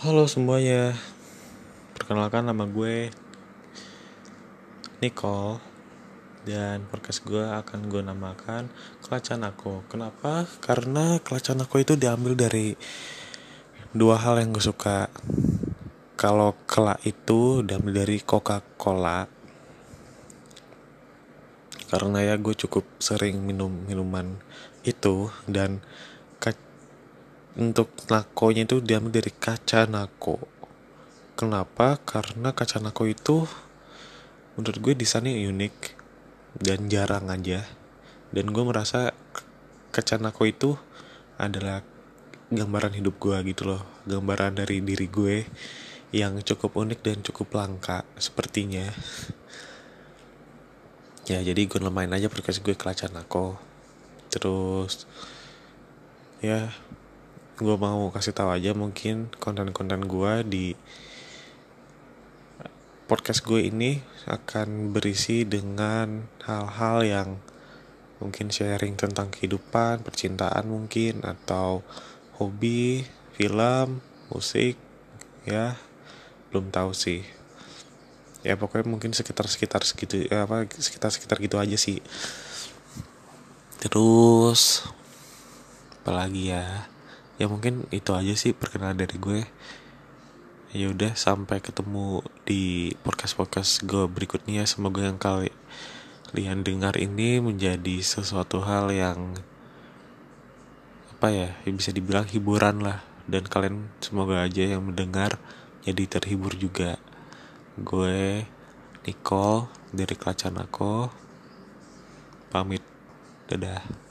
Halo semuanya, perkenalkan nama gue Nicole dan podcast gue akan gue namakan Kelacan Aku. Kenapa? Karena Kelacan Aku itu diambil dari dua hal yang gue suka. Kalau kelak itu diambil dari Coca-Cola. Karena ya gue cukup sering minum minuman itu dan untuk nakonya itu diambil dari kaca nako. Kenapa? Karena kaca nako itu menurut gue desainnya unik dan jarang aja. Dan gue merasa kaca nako itu adalah gambaran hidup gue gitu loh. Gambaran dari diri gue yang cukup unik dan cukup langka sepertinya. Ya jadi gue lemain aja podcast gue kaca nako. Terus ya gue mau kasih tahu aja mungkin konten-konten gue di podcast gue ini akan berisi dengan hal-hal yang mungkin sharing tentang kehidupan, percintaan mungkin atau hobi, film, musik, ya belum tahu sih. Ya pokoknya mungkin sekitar-sekitar segitu ya apa sekitar-sekitar gitu aja sih. Terus apalagi ya ya mungkin itu aja sih perkenalan dari gue. Ya udah sampai ketemu di podcast podcast gue berikutnya. Semoga yang kalian dengar ini menjadi sesuatu hal yang apa ya bisa dibilang hiburan lah. Dan kalian semoga aja yang mendengar jadi terhibur juga. Gue Nicole dari Kelacan aku pamit. Dadah